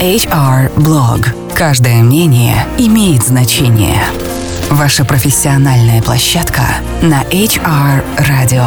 HR Blog. Каждое мнение имеет значение. Ваша профессиональная площадка на HR Radio.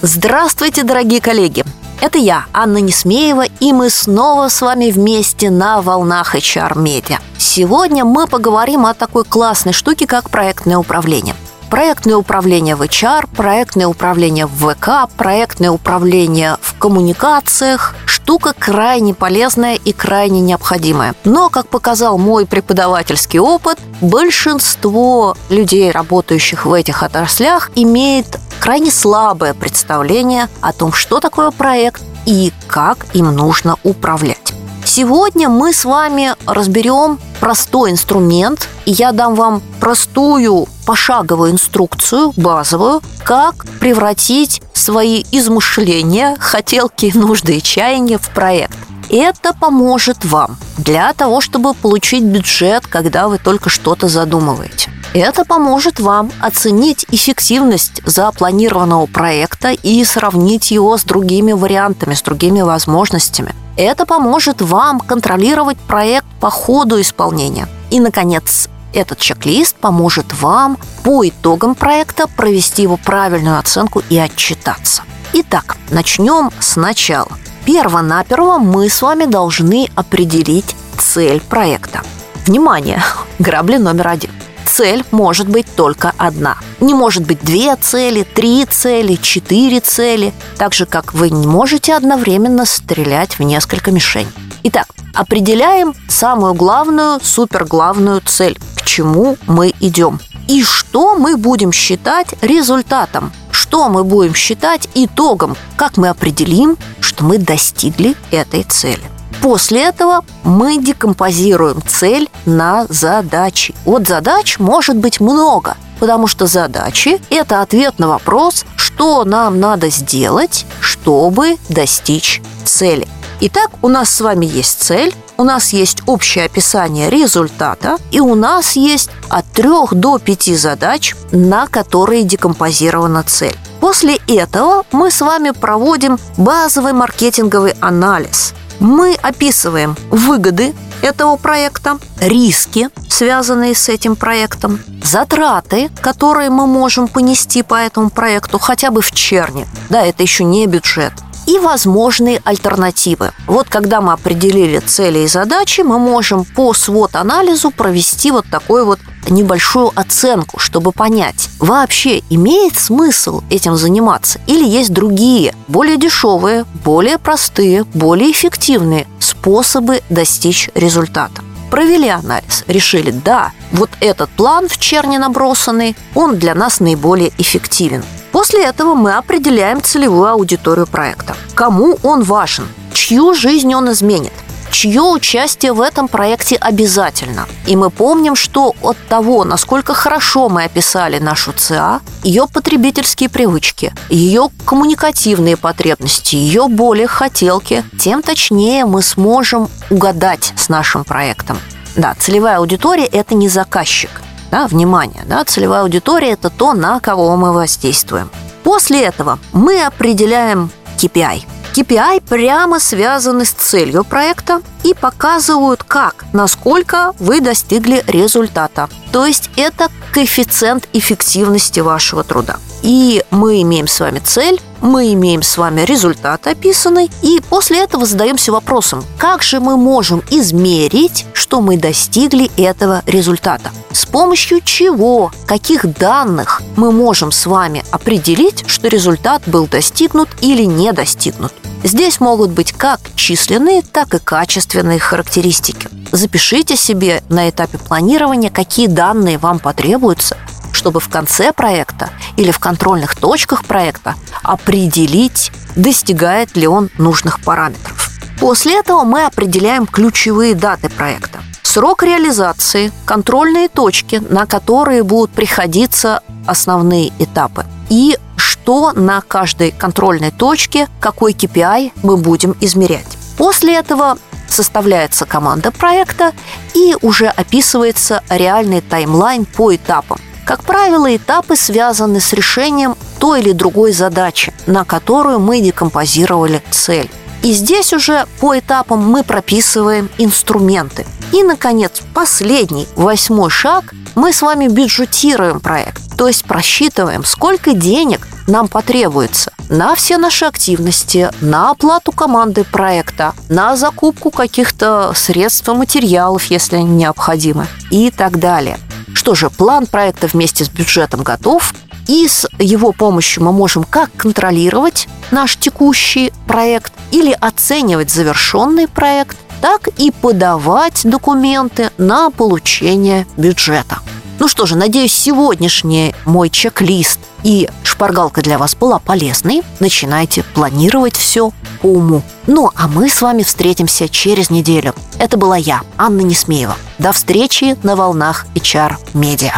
Здравствуйте, дорогие коллеги! Это я, Анна Несмеева, и мы снова с вами вместе на волнах HR Media. Сегодня мы поговорим о такой классной штуке, как проектное управление – проектное управление в HR, проектное управление в ВК, проектное управление в коммуникациях. Штука крайне полезная и крайне необходимая. Но, как показал мой преподавательский опыт, большинство людей, работающих в этих отраслях, имеет крайне слабое представление о том, что такое проект и как им нужно управлять. Сегодня мы с вами разберем простой инструмент, и я дам вам простую пошаговую инструкцию, базовую, как превратить свои измышления, хотелки, нужды и чаяния в проект. Это поможет вам для того, чтобы получить бюджет, когда вы только что-то задумываете. Это поможет вам оценить эффективность запланированного проекта и сравнить его с другими вариантами, с другими возможностями. Это поможет вам контролировать проект по ходу исполнения. И, наконец, этот чек-лист поможет вам по итогам проекта провести его правильную оценку и отчитаться. Итак, начнем сначала. Перво-наперво мы с вами должны определить цель проекта. Внимание! Грабли номер один цель может быть только одна. Не может быть две цели, три цели, четыре цели, так же, как вы не можете одновременно стрелять в несколько мишеней. Итак, определяем самую главную, суперглавную цель, к чему мы идем. И что мы будем считать результатом, что мы будем считать итогом, как мы определим, что мы достигли этой цели. После этого мы декомпозируем цель на задачи. Вот задач может быть много, потому что задачи – это ответ на вопрос, что нам надо сделать, чтобы достичь цели. Итак, у нас с вами есть цель, у нас есть общее описание результата, и у нас есть от 3 до 5 задач, на которые декомпозирована цель. После этого мы с вами проводим базовый маркетинговый анализ – мы описываем выгоды этого проекта, риски, связанные с этим проектом, затраты, которые мы можем понести по этому проекту хотя бы в черне. Да, это еще не бюджет и возможные альтернативы. Вот когда мы определили цели и задачи, мы можем по свод-анализу провести вот такой вот небольшую оценку, чтобы понять, вообще имеет смысл этим заниматься или есть другие, более дешевые, более простые, более эффективные способы достичь результата. Провели анализ, решили, да, вот этот план в черне набросанный, он для нас наиболее эффективен. После этого мы определяем целевую аудиторию проекта. Кому он важен, чью жизнь он изменит, чье участие в этом проекте обязательно. И мы помним, что от того, насколько хорошо мы описали нашу ЦА, ее потребительские привычки, ее коммуникативные потребности, ее боли, хотелки, тем точнее мы сможем угадать с нашим проектом. Да, целевая аудитория – это не заказчик. Да, внимание, да, целевая аудитория – это то, на кого мы воздействуем. После этого мы определяем KPI – KPI прямо связаны с целью проекта и показывают, как, насколько вы достигли результата. То есть это коэффициент эффективности вашего труда. И мы имеем с вами цель, мы имеем с вами результат описанный, и после этого задаемся вопросом, как же мы можем измерить, что мы достигли этого результата? С помощью чего, каких данных мы можем с вами определить, что результат был достигнут или не достигнут? Здесь могут быть как численные, так и качественные характеристики. Запишите себе на этапе планирования, какие данные вам потребуются, чтобы в конце проекта или в контрольных точках проекта определить, достигает ли он нужных параметров. После этого мы определяем ключевые даты проекта. Срок реализации, контрольные точки, на которые будут приходиться основные этапы. И что на каждой контрольной точке, какой KPI мы будем измерять. После этого составляется команда проекта и уже описывается реальный таймлайн по этапам. Как правило, этапы связаны с решением той или другой задачи, на которую мы декомпозировали цель. И здесь уже по этапам мы прописываем инструменты. И, наконец, последний, восьмой шаг – мы с вами бюджетируем проект, то есть просчитываем, сколько денег нам потребуется на все наши активности, на оплату команды проекта, на закупку каких-то средств и материалов, если они необходимы, и так далее. Что же, план проекта вместе с бюджетом готов, и с его помощью мы можем как контролировать наш текущий проект или оценивать завершенный проект, так и подавать документы на получение бюджета. Ну что же, надеюсь, сегодняшний мой чек-лист и шпаргалка для вас была полезной. Начинайте планировать все по уму. Ну, а мы с вами встретимся через неделю. Это была я, Анна Несмеева. До встречи на волнах HR Media.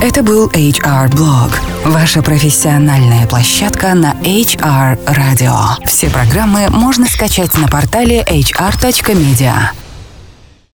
Это был HR Blog, ваша профессиональная площадка на HR Radio. Все программы можно скачать на портале hr.media.